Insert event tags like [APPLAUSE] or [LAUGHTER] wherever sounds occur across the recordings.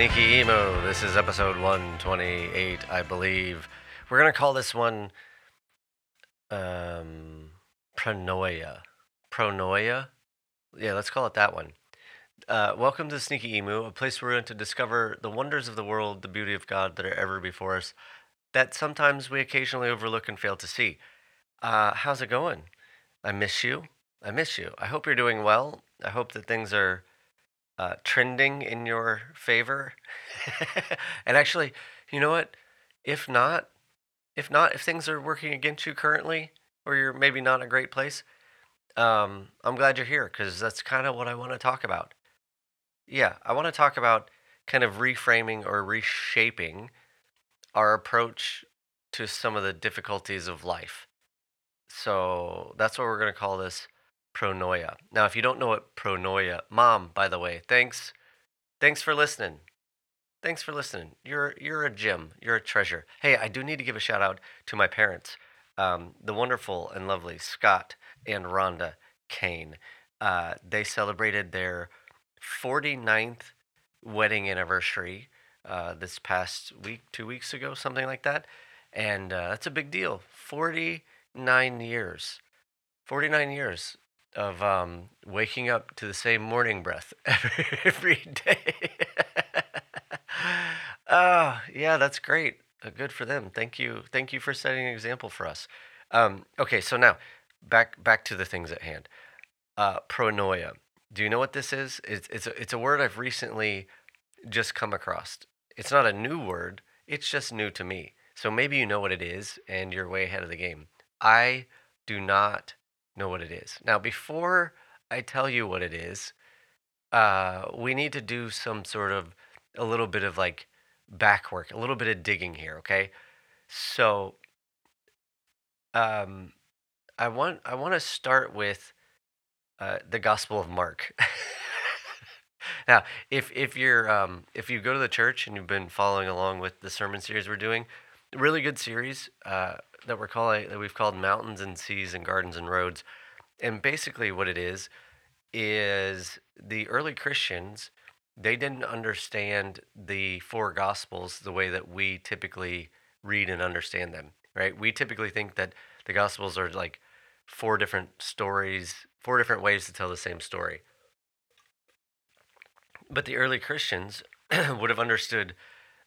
Sneaky Emu. This is episode 128, I believe. We're going to call this one um, Pronoia. Pronoia? Yeah, let's call it that one. Uh, welcome to Sneaky Emu, a place where we're going to discover the wonders of the world, the beauty of God that are ever before us, that sometimes we occasionally overlook and fail to see. Uh, how's it going? I miss you. I miss you. I hope you're doing well. I hope that things are uh, trending in your favor. [LAUGHS] and actually, you know what? If not, if not, if things are working against you currently, or you're maybe not in a great place, um, I'm glad you're here because that's kind of what I want to talk about. Yeah, I want to talk about kind of reframing or reshaping our approach to some of the difficulties of life. So that's what we're going to call this pronoia. Now, if you don't know what pronoia, mom, by the way, thanks, thanks for listening. Thanks for listening. You're you're a gem. You're a treasure. Hey, I do need to give a shout out to my parents, um, the wonderful and lovely Scott and Rhonda Kane. Uh, they celebrated their 49th wedding anniversary uh, this past week, two weeks ago, something like that, and uh, that's a big deal. 49 years. 49 years of um, waking up to the same morning breath [LAUGHS] every day. oh, yeah, that's great. Uh, good for them. Thank you. Thank you for setting an example for us. Um, okay, so now back back to the things at hand. Uh, pronoia. Do you know what this is? It's it's a, it's a word I've recently just come across. It's not a new word. It's just new to me. So maybe you know what it is and you're way ahead of the game. I do not know what it is. Now, before I tell you what it is, uh, we need to do some sort of a little bit of like back work, a little bit of digging here, okay? So, um, I want I want to start with uh, the Gospel of Mark. [LAUGHS] now, if if you're um, if you go to the church and you've been following along with the sermon series we're doing, really good series uh, that we're calling that we've called Mountains and Seas and Gardens and Roads, and basically what it is is the early Christians they didn't understand the four gospels the way that we typically read and understand them right? We typically think that the gospels are like four different stories four different ways to tell the same story. But the early christians [CLEARS THROAT] would have understood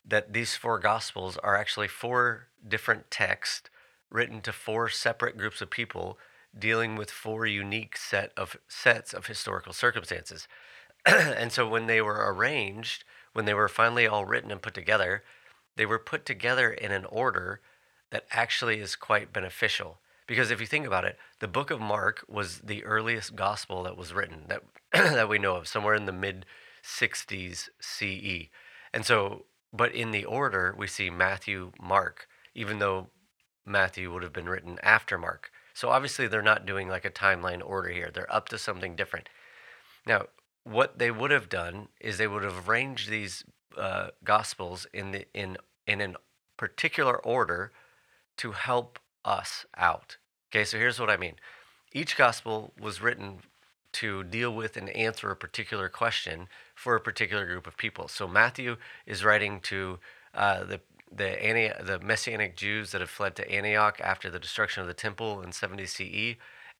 that these four gospels are actually four different texts written to four separate groups of people dealing with four unique set of sets of historical circumstances. [CLEARS THROAT] and so when they were arranged, when they were finally all written and put together, they were put together in an order that actually is quite beneficial. Because if you think about it, the book of Mark was the earliest gospel that was written that [CLEARS THROAT] that we know of, somewhere in the mid 60s CE. And so, but in the order, we see Matthew, Mark, even though Matthew would have been written after Mark. So obviously they're not doing like a timeline order here. They're up to something different. Now, what they would have done is they would have arranged these uh, gospels in the in in a particular order to help us out. Okay, so here's what I mean. Each gospel was written to deal with and answer a particular question for a particular group of people. So Matthew is writing to uh, the the, the Messianic Jews that have fled to Antioch after the destruction of the temple in 70 CE.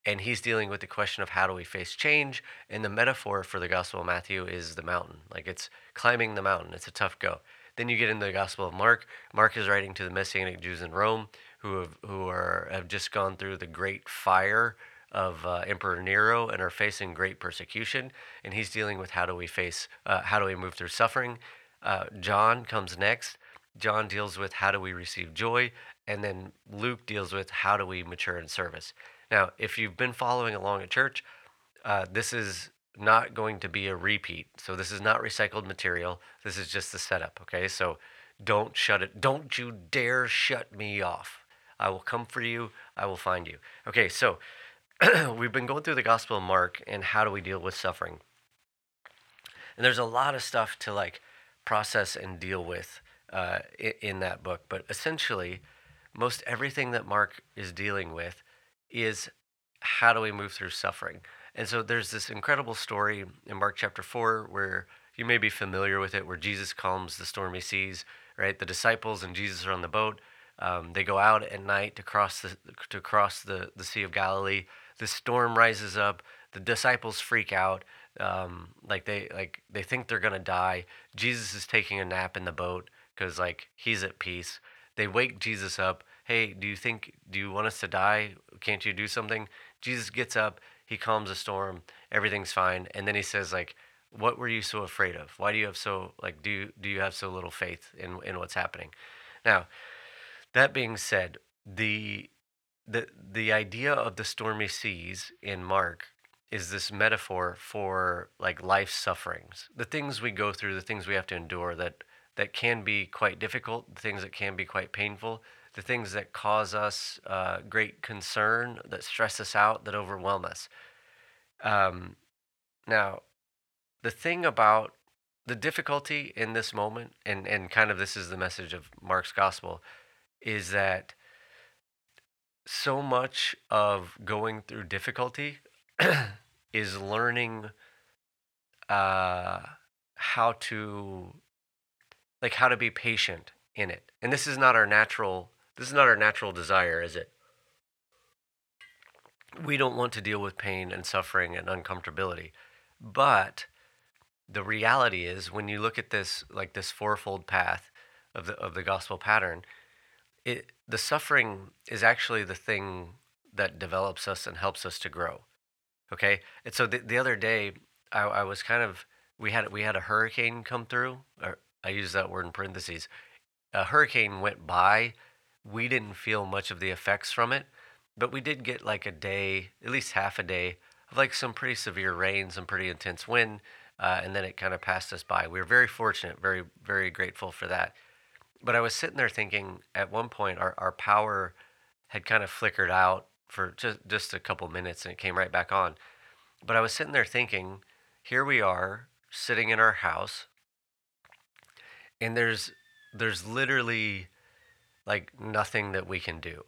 And he's dealing with the question of how do we face change. And the metaphor for the Gospel of Matthew is the mountain. Like it's climbing the mountain, it's a tough go. Then you get into the Gospel of Mark. Mark is writing to the Messianic Jews in Rome who have, who are, have just gone through the great fire of uh, Emperor Nero and are facing great persecution. And he's dealing with how do we face, uh, how do we move through suffering. Uh, John comes next John deals with how do we receive joy, and then Luke deals with how do we mature in service. Now, if you've been following along at church, uh, this is not going to be a repeat. So this is not recycled material. This is just the setup. Okay, so don't shut it. Don't you dare shut me off. I will come for you. I will find you. Okay, so [CLEARS THROAT] we've been going through the Gospel of Mark and how do we deal with suffering. And there's a lot of stuff to like process and deal with uh, in that book. But essentially, most everything that Mark is dealing with is how do we move through suffering. And so there's this incredible story in Mark chapter 4 where You may be familiar with it, where Jesus calms the stormy seas. Right, the disciples and Jesus are on the boat. Um, they go out at night to cross the to cross the, the Sea of Galilee. The storm rises up. The disciples freak out. Um, like they like they think they're gonna die. Jesus is taking a nap in the boat because like he's at peace. They wake Jesus up. Hey, do you think do you want us to die? Can't you do something? Jesus gets up. He calms the storm. Everything's fine. And then he says like, "What were you so afraid of? Why do you have so like do you, do you have so little faith in in what's happening?" Now, that being said, the the the idea of the stormy seas in Mark is this metaphor for like life sufferings, the things we go through, the things we have to endure that that can be quite difficult, the things that can be quite painful, the things that cause us uh, great concern, that stress us out, that overwhelm us. Um, now, the thing about the difficulty in this moment, and and kind of this is the message of Mark's gospel, is that so much of going through difficulty [CLEARS THROAT] is learning uh, how to like how to be patient in it. And this is not our natural this is not our natural desire is it? We don't want to deal with pain and suffering and uncomfortability. But the reality is when you look at this like this fourfold path of the of the gospel pattern it the suffering is actually the thing that develops us and helps us to grow. Okay, and so the, the other day I, I was kind of we had we had a hurricane come through. Or I use that word in parentheses. A hurricane went by. We didn't feel much of the effects from it, but we did get like a day, at least half a day of like some pretty severe rain, some pretty intense wind, uh, and then it kind of passed us by. We were very fortunate, very very grateful for that but I was sitting there thinking at one point our, our power had kind of flickered out for just, just a couple minutes and it came right back on. But I was sitting there thinking, here we are sitting in our house and there's there's literally like nothing that we can do.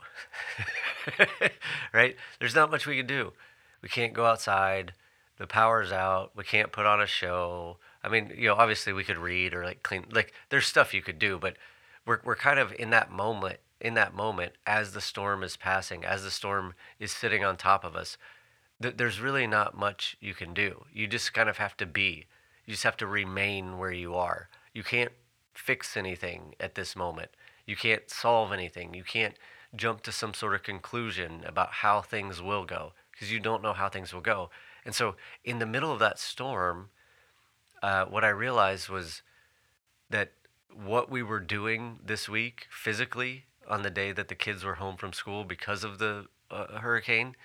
[LAUGHS] right? There's not much we can do. We can't go outside. The power's out. We can't put on a show. I mean, you know, obviously we could read or like clean like there's stuff you could do, but we're we're kind of in that moment in that moment as the storm is passing, as the storm is sitting on top of us. Th- there's really not much you can do. You just kind of have to be. You just have to remain where you are. You can't fix anything at this moment. You can't solve anything. You can't jump to some sort of conclusion about how things will go because you don't know how things will go. And so, in the middle of that storm, uh, what I realized was that what we were doing this week physically on the day that the kids were home from school because of the uh, hurricane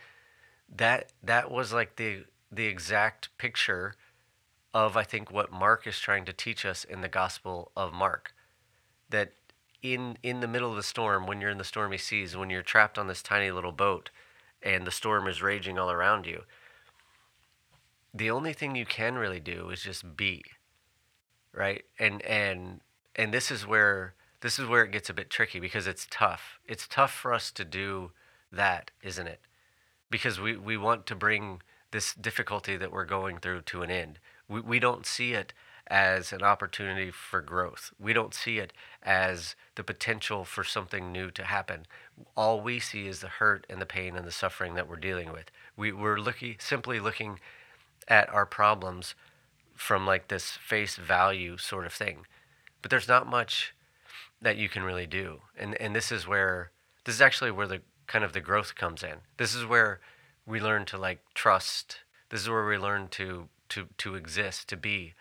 that that was like the the exact picture of I think what Mark is trying to teach us in the Gospel of Mark. That in in the middle of the storm when you're in the stormy seas when you're trapped on this tiny little boat and the storm is raging all around you the only thing you can really do is just be right? And and and this is where this is where it gets a bit tricky because it's tough. It's tough for us to do that, isn't it? Because we, we want to bring this difficulty that we're going through to an end. We, we don't see it as an opportunity for growth. We don't see it as the potential for something new to happen. All we see is the hurt and the pain and the suffering that we're dealing with. We, we're looking, simply looking at our problems from like this face value sort of thing but there's not much that you can really do. And and this is where this is actually where the kind of the growth comes in. This is where we learn to like trust. This is where we learn to to to exist, to be.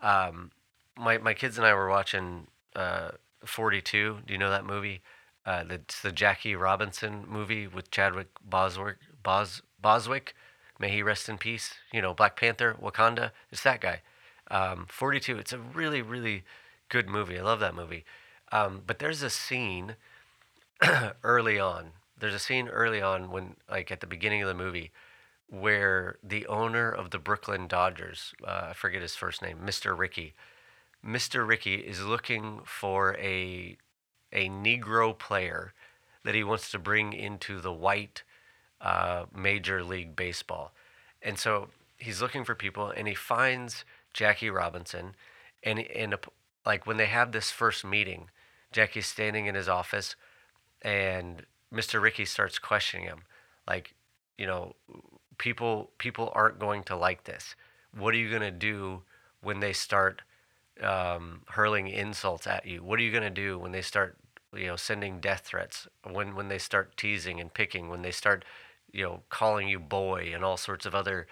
Um, my my kids and I were watching uh, 42. Do you know that movie? Uh, it's the Jackie Robinson movie with Chadwick Boswick. Bos, Boswick, may he rest in peace. You know, Black Panther, Wakanda. It's that guy. Um, 42. It's a really really good movie. I love that movie. Um, but there's a scene [CLEARS THROAT] early on. There's a scene early on when, like, at the beginning of the movie, where the owner of the Brooklyn Dodgers, uh, I forget his first name, Mr. Rickey, Mr. Rickey is looking for a a Negro player that he wants to bring into the white uh, Major League Baseball, and so he's looking for people, and he finds Jackie Robinson, and and like when they have this first meeting, Jackie's standing in his office, and Mr. Rickey starts questioning him, like, you know, people people aren't going to like this. What are you gonna do when they start um, hurling insults at you? What are you gonna do when they start, you know, sending death threats? When when they start teasing and picking? When they start, you know, calling you boy and all sorts of other,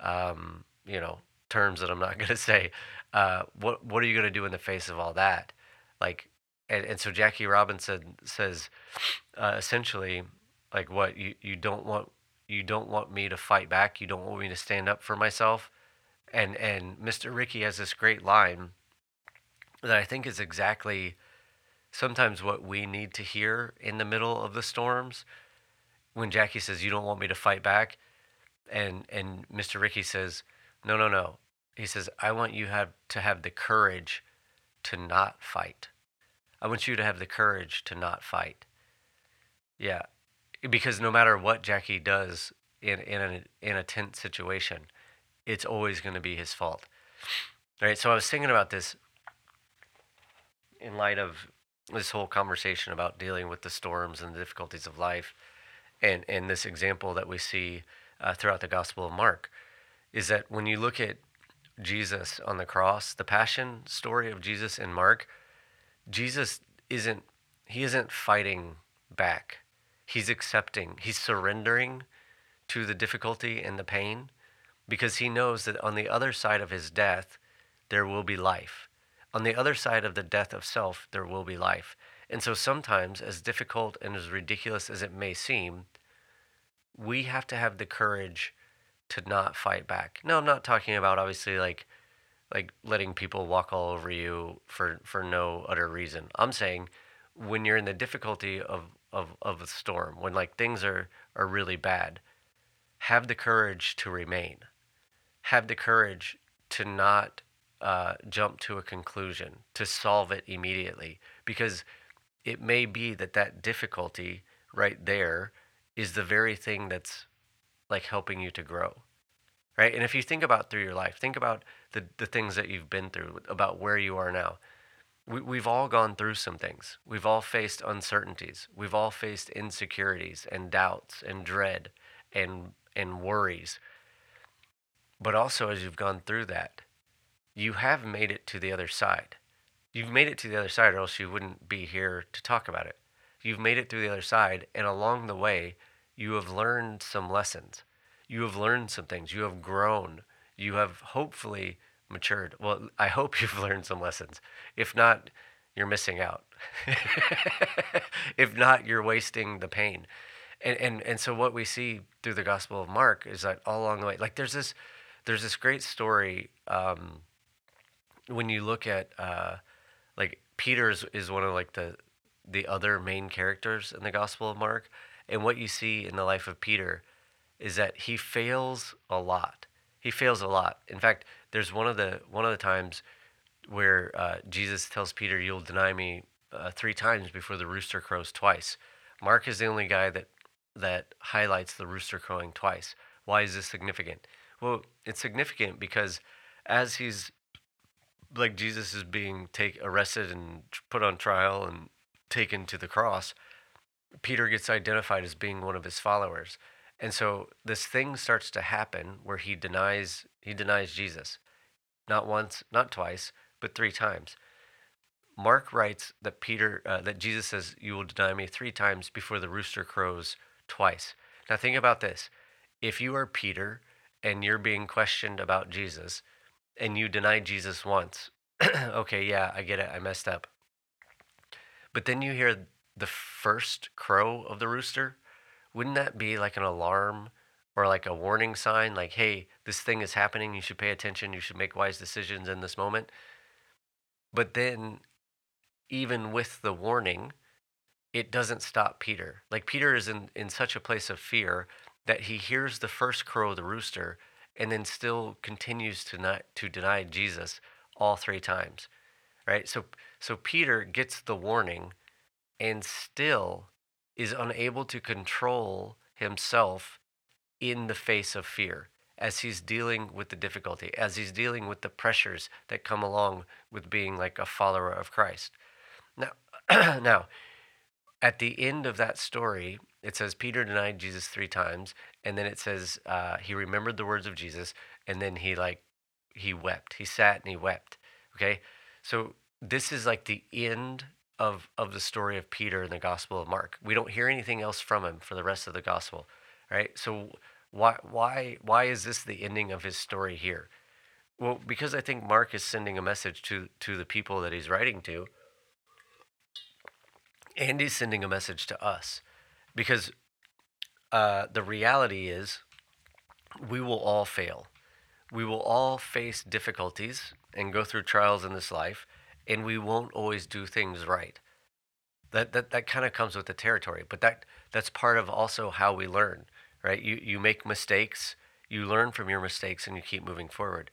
um, you know, terms that I'm not [LAUGHS] gonna say. Uh, what what are you gonna do in the face of all that? Like, and, and so Jackie Robinson says, uh, essentially, like, what you you don't want you don't want me to fight back. You don't want me to stand up for myself. And and Mr. Rickey has this great line that I think is exactly sometimes what we need to hear in the middle of the storms. When Jackie says, "You don't want me to fight back," and and Mr. Rickey says, "No, no, no." He says, "I want you have to have the courage to not fight. I want you to have the courage to not fight." Yeah, because no matter what Jackie does in in a in a tense situation, it's always going to be his fault. Right? So I was thinking about this in light of this whole conversation about dealing with the storms and the difficulties of life, and and this example that we see uh, throughout the Gospel of Mark, is that when you look at Jesus on the cross, the Passion story of Jesus in Mark, Jesus isn't he isn't fighting back he's accepting, he's surrendering to the difficulty and the pain because he knows that on the other side of his death, there will be life. On the other side of the death of self, there will be life. And so sometimes, as difficult and as ridiculous as it may seem, we have to have the courage to not fight back. No, I'm not talking about obviously like like letting people walk all over you for for no utter reason. I'm saying when you're in the difficulty of of of a storm, when like things are are really bad, have the courage to remain. Have the courage to not uh, jump to a conclusion, to solve it immediately, because it may be that that difficulty right there is the very thing that's like helping you to grow right and if you think about through your life think about the, the things that you've been through about where you are now we, we've all gone through some things. We've all faced uncertainties. We've all faced insecurities and doubts and dread and and worries. But also as you've gone through that, you have made it to the other side. You've made it to the other side or else you wouldn't be here to talk about it. You've made it through the other side and along the way you have learned some lessons. You have learned some things. You have grown. You have hopefully matured. Well, I hope [LAUGHS] you've learned some lessons. If not, you're missing out. [LAUGHS] if not, you're wasting the pain. And, and and so what we see through the Gospel of Mark is that all along the way, like there's this there's this great story um, when you look at uh, like Peter is, is one of like the the other main characters in the Gospel of Mark, and what you see in the life of Peter is that he fails a lot. He fails a lot. In fact, there's one of the one of the times where uh, Jesus tells Peter, "You'll deny me uh, three times before the rooster crows twice." Mark is the only guy that that highlights the rooster crowing twice. Why is this significant? Well, it's significant because as he's like Jesus is being take arrested and put on trial and taken to the cross, Peter gets identified as being one of his followers. And so this thing starts to happen where he denies he denies Jesus. Not once, not twice, but three times. Mark writes that Peter uh, that Jesus says you will deny me 3 times before the rooster crows twice. Now think about this. If you are Peter and you're being questioned about Jesus and you deny Jesus once, [CLEARS THROAT] okay, yeah, I get it. I messed up. But then you hear the first crow of the rooster wouldn't that be like an alarm or like a warning sign like hey this thing is happening you should pay attention you should make wise decisions in this moment? But then even with the warning it doesn't stop peter. Like peter is in, in such a place of fear that he hears the first crow of the rooster and then still continues to not to deny jesus all three times right? So so peter gets the warning and still is unable to control himself in the face of fear. as he's dealing with the difficulty, as he's dealing with the pressures that come along with being like a follower of Christ. Now, [CLEARS THROAT] now, at the end of that story, it says Peter denied Jesus three times, and then it says uh, he remembered the words of Jesus, and then he like he wept. He sat and he wept. Okay, so this is like the end of of the story of Peter in the Gospel of Mark. We don't hear anything else from him for the rest of the Gospel, right? So why why why is this the ending of his story here? Well, because I think Mark is sending a message to to the people that he's writing to, and he's sending a message to us, because uh, the reality is we will all fail. We will all face difficulties and go through trials in this life and we won't always do things right. That that, that kind of comes with the territory, but that that's part of also how we learn, right? You you make mistakes, you learn from your mistakes and you keep moving forward.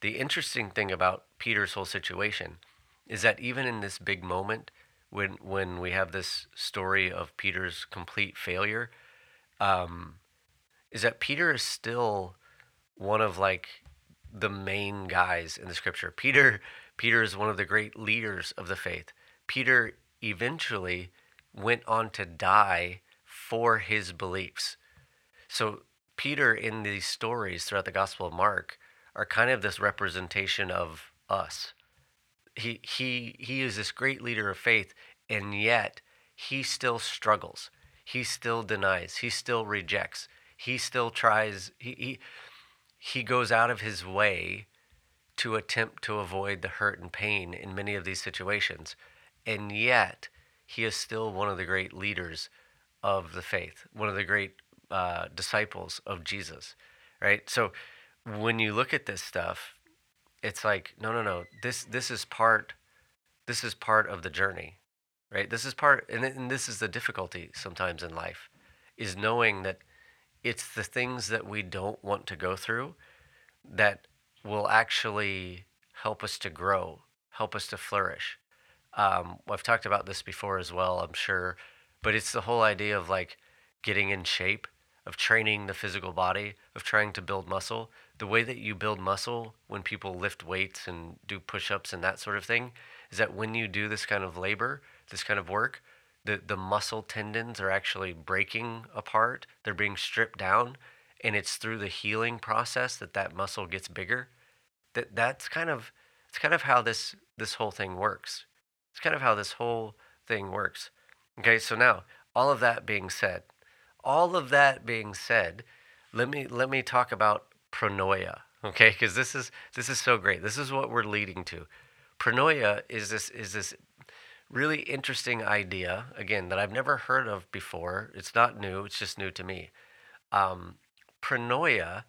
The interesting thing about Peter's whole situation is that even in this big moment when when we have this story of Peter's complete failure, um, is that Peter is still one of like the main guys in the scripture. Peter Peter is one of the great leaders of the faith. Peter eventually went on to die for his beliefs. So, Peter in these stories throughout the Gospel of Mark are kind of this representation of us. He, he, he is this great leader of faith, and yet he still struggles. He still denies. He still rejects. He still tries. He, he, he goes out of his way to attempt to avoid the hurt and pain in many of these situations. And yet, he is still one of the great leaders of the faith, one of the great uh, disciples of Jesus, right? So when you look at this stuff, it's like, no, no, no. This this is part. This is part of the journey, right? This is part, and, and this is the difficulty sometimes in life, is knowing that it's the things that we don't want to go through that will actually help us to grow, help us to flourish. Um, I've talked about this before as well, I'm sure, but it's the whole idea of like getting in shape, of training the physical body, of trying to build muscle. The way that you build muscle when people lift weights and do push ups and that sort of thing is that when you do this kind of labor, this kind of work, the, the muscle tendons are actually breaking apart, they're being stripped down and it's through the healing process that that muscle gets bigger that that's kind of it's kind of how this this whole thing works. It's kind of how this whole thing works. Okay so now all of that being said all of that being said let me let me talk about pronoia okay? Because this is this is so great. This is what we're leading to. Pronoia is this is this really interesting idea again that i've never heard of before. It's not new it's just new to me. Um, pronoia,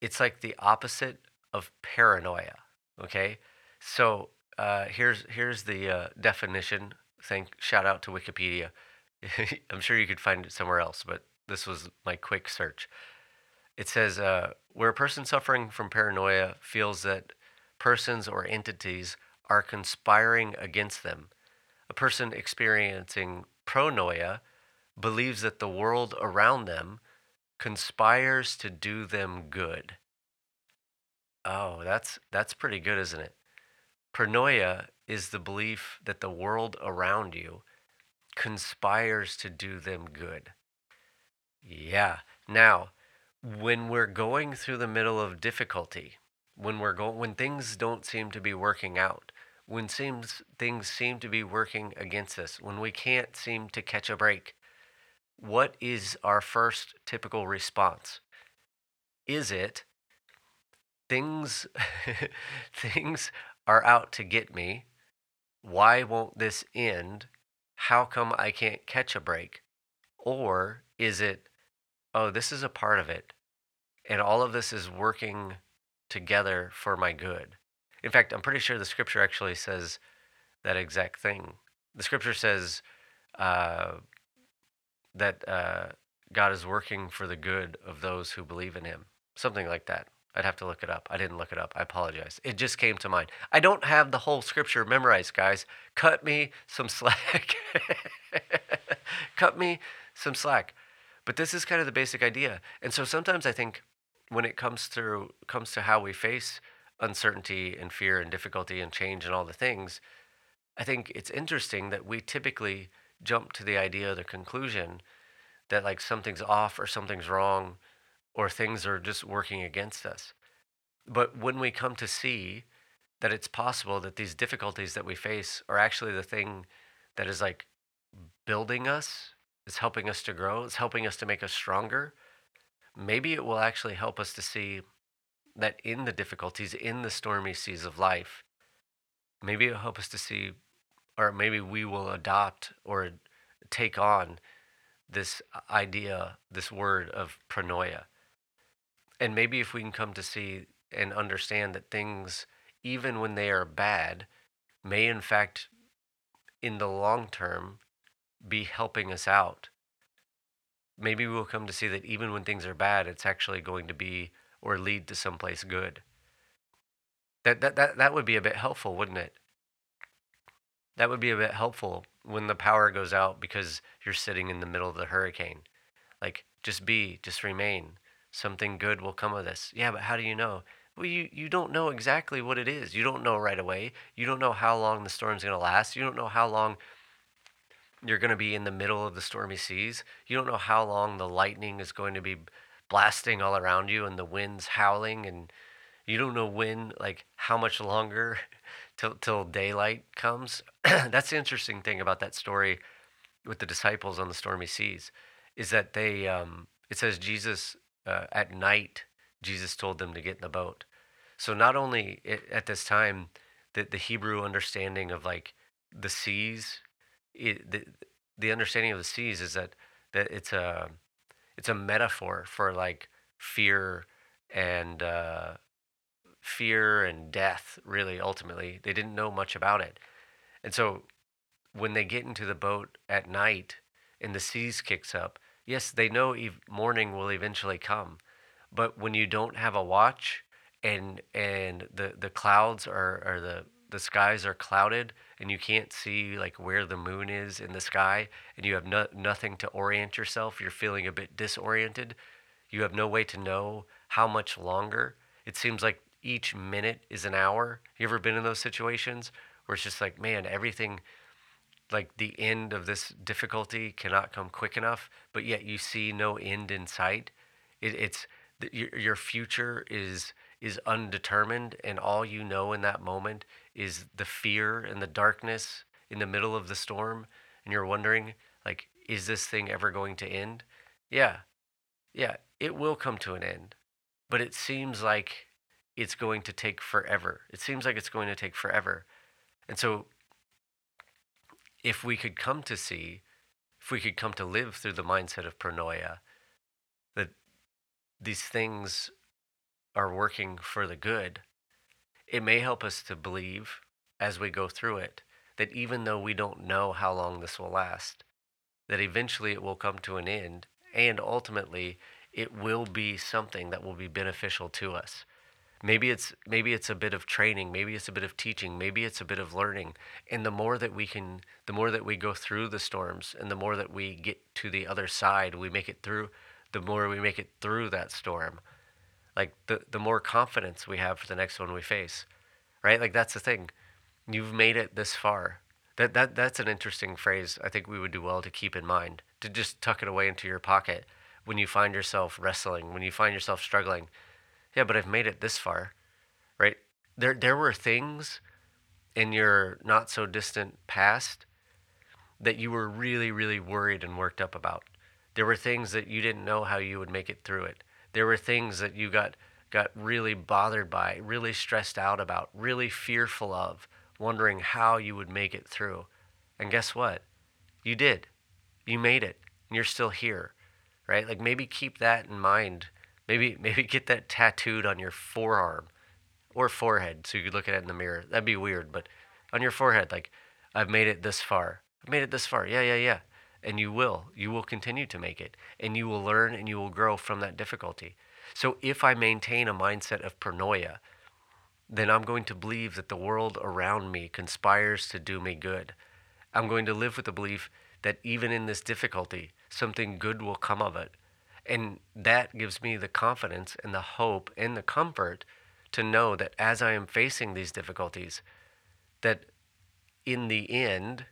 it's like the opposite of paranoia. Okay, so uh, here's here's the uh, definition. Thank shout out to Wikipedia. [LAUGHS] I'm sure you could find it somewhere else, but this was my quick search. It says uh, where a person suffering from paranoia feels that persons or entities are conspiring against them. A person experiencing pronoia believes that the world around them conspires to do them good. Oh, that's that's pretty good, isn't it? Pronoia is the belief that the world around you conspires to do them good. Yeah. Now, when we're going through the middle of difficulty, when we're going when things don't seem to be working out, when seems things seem to be working against us, when we can't seem to catch a break, what is our first typical response? Is it things [LAUGHS] things are out to get me? Why won't this end? How come I can't catch a break? Or is it, oh, this is a part of it, and all of this is working together for my good? In fact, I'm pretty sure the scripture actually says that exact thing. The scripture says, uh, that uh, God is working for the good of those who believe in Him. Something like that. I'd have to look it up. I didn't look it up. I apologize. It just came to mind. I don't have the whole scripture memorized, guys. Cut me some [LAUGHS] slack. Cut me some slack. But this is kind of the basic idea. And so sometimes I think when it comes through comes to how we face uncertainty and fear and difficulty and change and all the things, I think it's interesting that we typically jump to the idea, the conclusion that like something's off or something's wrong or things are just working against us. But when we come to see that it's possible that these difficulties that we face are actually the thing that is like building us, it's helping us to grow, it's helping us to make us stronger, maybe it will actually help us to see that in the difficulties, in the stormy seas of life, maybe it'll help us to see, or maybe we will adopt or take on this idea, this word of pronoia. And maybe if we can come to see and understand that things, even when they are bad, may in fact, in the long term, be helping us out. Maybe we'll come to see that even when things are bad, it's actually going to be or lead to someplace good. That, that, that, that would be a bit helpful, wouldn't it? That would be a bit helpful when the power goes out because you're sitting in the middle of the hurricane. Like, just be, just remain. Something good will come of this. Yeah, but how do you know? Well, you, you don't know exactly what it is. You don't know right away. You don't know how long the storm's going to last. You don't know how long you're going to be in the middle of the stormy seas. You don't know how long the lightning is going to be blasting all around you and the winds howling and you don't know when like how much longer [LAUGHS] till till daylight comes. [CLEARS THROAT] That's the interesting thing about that story with the disciples on the stormy seas is that they um, it says Jesus uh, at night Jesus told them to get in the boat. So not only it, at this time that the Hebrew understanding of like the seas it, the the understanding of the seas is that that it's a it's a metaphor for like fear and uh, fear and death. Really, ultimately, they didn't know much about it, and so when they get into the boat at night and the seas kicks up, yes, they know ev- morning will eventually come, but when you don't have a watch and and the the clouds are or the the skies are clouded and you can't see like where the moon is in the sky and you have no, nothing to orient yourself you're feeling a bit disoriented you have no way to know how much longer. It seems like each minute is an hour. You ever been in those situations where it's just like man everything like the end of this difficulty cannot come quick enough but yet you see no end in sight? It, it's your, your future is is undetermined and all you know in that moment is the fear and the darkness in the middle of the storm and you're wondering like is this thing ever going to end? Yeah. Yeah it will come to an end but it seems like it's going to take forever it seems like it's going to take forever and so if we could come to see if we could come to live through the mindset of pronoia that these things are working for the good, it may help us to believe as we go through it that even though we don't know how long this will last, that eventually it will come to an end and ultimately it will be something that will be beneficial to us. Maybe it's maybe it's a bit of training, maybe it's a bit of teaching, maybe it's a bit of learning. And the more that we can the more that we go through the storms and the more that we get to the other side, we make it through, the more we make it through that storm, like the the more confidence we have for the next one we face right? Like that's the thing. You've made it this far. That that that's an interesting phrase i think we would do well to keep in mind to just tuck it away into your pocket when you find yourself wrestling when you find yourself struggling yeah but i've made it this far right there there were things in your not so distant past that you were really really worried and worked up about there were things that you didn't know how you would make it through it there were things that you got got really bothered by, really stressed out about, really fearful of, wondering how you would make it through. And guess what? You did. You made it. And you're still here. Right? Like maybe keep that in mind. Maybe [LAUGHS] maybe get that tattooed on your forearm or forehead so you could look at it in the mirror. That'd be weird, but on your forehead like I've made it this far. I've made it this far. Yeah, yeah, yeah and you will. You will continue to make it, and you will learn and you will grow from that difficulty. So if I maintain a mindset of pronoia, then I'm going to believe that the world around me conspires to do me good. I'm going to live with the belief that even in this difficulty, something good will come of it. And that gives me the confidence and the hope and the comfort to know that as I am facing these difficulties, that in the end,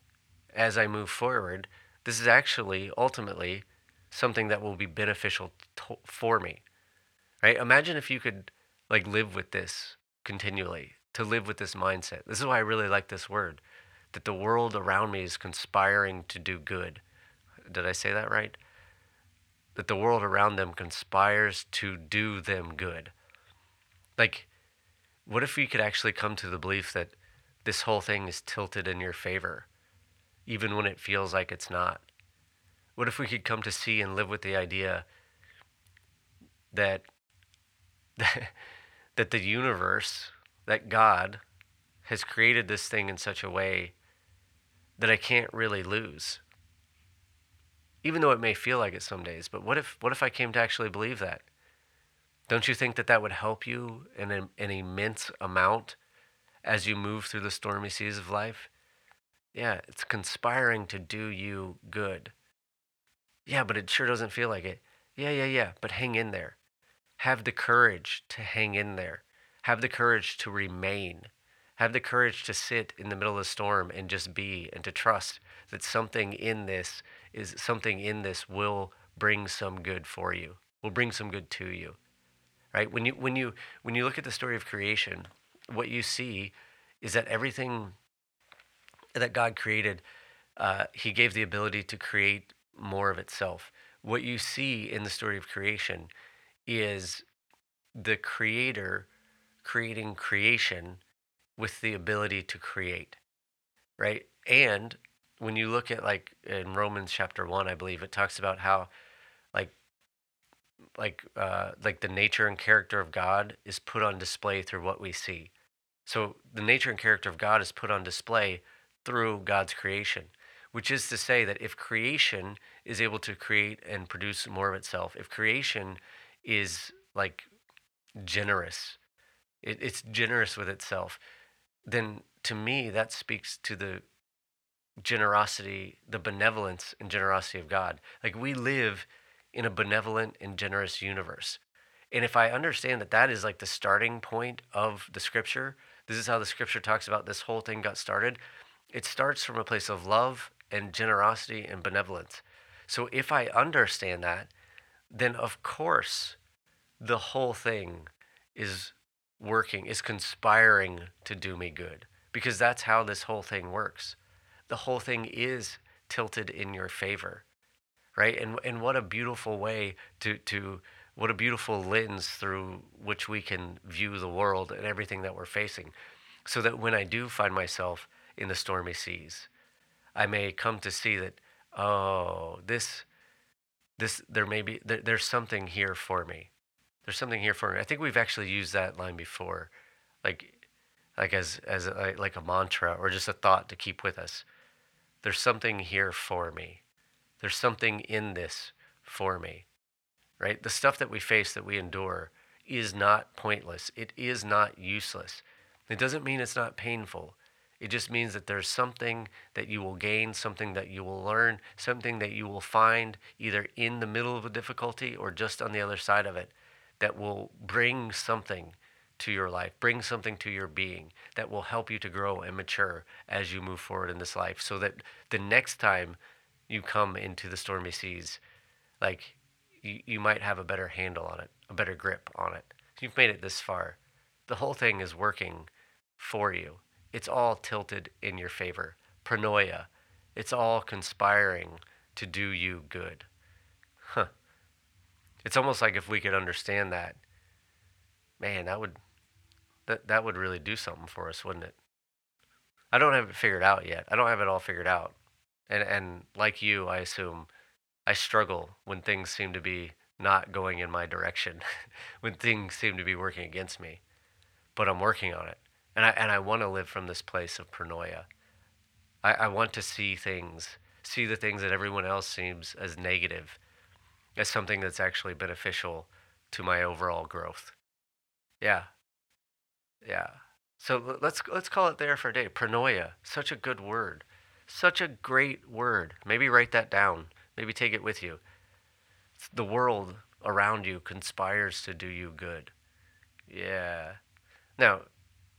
as I move forward, this is actually ultimately something that will be beneficial to, for me. Right? Imagine if you could like live with this continually, to live with this mindset. This is why I really like this word that the world around me is conspiring to do good. Did I say that right? That the world around them conspires to do them good. Like, what if we could actually come to the belief that this whole thing is tilted in your favor, even when it feels like it's not? What if we could come to see and live with the idea that [LAUGHS] that the universe, that God has created this thing in such a way that I can't really lose. Even though it may feel like it some days, but what if what if I came to actually believe that? Don't you think that that would help you in an, an immense amount as you move through the stormy seas of life? Yeah, it's conspiring to do you good. Yeah, but it sure doesn't feel like it. Yeah, yeah, yeah, but hang in there. Have the courage to hang in there. Have the courage to remain. Have the courage to sit in the middle of the storm and just be and to trust that something in this is something in this will bring some good for you. Will bring some good to you. Right? When you when you when you look at the story of creation, what you see is that everything that God created, uh, He gave the ability to create more of itself. What you see in the story of creation is the creator creating creation with the ability to create, right? And when you look at like in Romans chapter one, I believe it talks about how like like uh, like the nature and character of God is put on display through what we see. So the nature and character of God is put on display through God's creation, which is to say that if creation is able to create and produce more of itself, if creation is like generous, it, it's generous with itself, then to me that speaks to the generosity, the benevolence and generosity of God. Like we live in a benevolent and generous universe. And if I understand that that is like the starting point of the scripture, this is how the scripture talks about this whole thing got started. It starts from a place of love and generosity and benevolence. So if I understand that, then of course the whole thing is working, is conspiring to do me good. Because that's how this whole thing works. The whole thing is tilted in your favor. Right? And and what a beautiful way to to what a beautiful lens through which we can view the world and everything that we're facing. So that when I do find myself in the stormy seas, I may come to see that, oh, this this there may be there, there's something here for me there's something here for me. I think we've actually used that line before, like like as as a, like a mantra or just a thought to keep with us. There's something here for me. There's something in this for me. Right? The stuff that we face that we endure is not pointless. It is not useless. It doesn't mean it's not painful. It just means that there's something that you will gain, something that you will learn, something that you will find either in the middle of a difficulty or just on the other side of it that will bring something to your life, bring something to your being that will help you to grow and mature as you move forward in this life so that the next time you come into the stormy seas, like you, you might have a better handle on it, a better grip on it. You've made it this far. The whole thing is working for you. It's all tilted in your favor. Pronoia. It's all conspiring to do you good. Huh. It's almost like if we could understand that, man, that would that that would really do something for us, wouldn't it? I don't have it figured out yet. I don't have it all figured out. And and like you, I assume I struggle when things seem to be not going in my direction, [LAUGHS] when things seem to be working against me. But I'm working on it. And I and I want to live from this place of pronoia. I, I want to see things, see the things that everyone else seems as negative as something that's actually beneficial to my overall growth. Yeah. Yeah. So let's let's call it there for a day. Pronoia, such a good word. Such a great word. Maybe write that down. Maybe take it with you. The world around you conspires to do you good. Yeah. Now,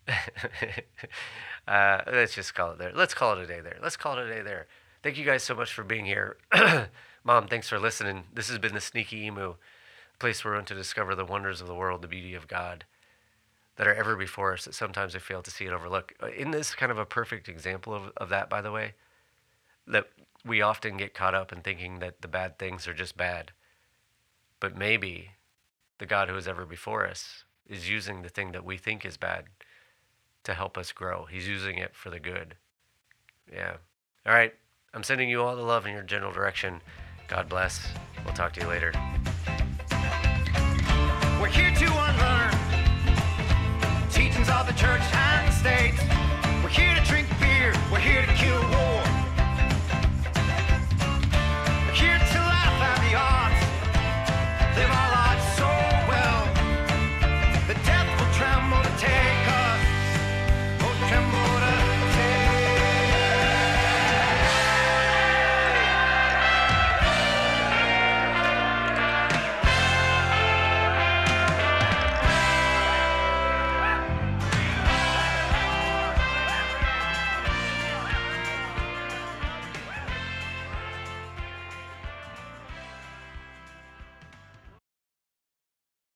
[LAUGHS] uh, let's just call it there. Let's call it a day there. Let's call it a day there. Thank you guys so much for being here. [CLEARS THROAT] Mom, thanks for listening. This has been the Sneaky Emu, place where we want to discover the wonders of the world, the beauty of God that are ever before us that sometimes we fail to see and overlook. Uh, in this kind of a perfect example of, of that, by the way, that we often get caught up in thinking that the bad things are just bad. But maybe the God who is ever before us is using the thing that we think is bad to help us grow. He's using it for the good. Yeah. All right. I'm sending you all the love in your general direction. God bless. We'll talk to you later. We're here to of the church and state. We're here to drink beer. We're here to kill.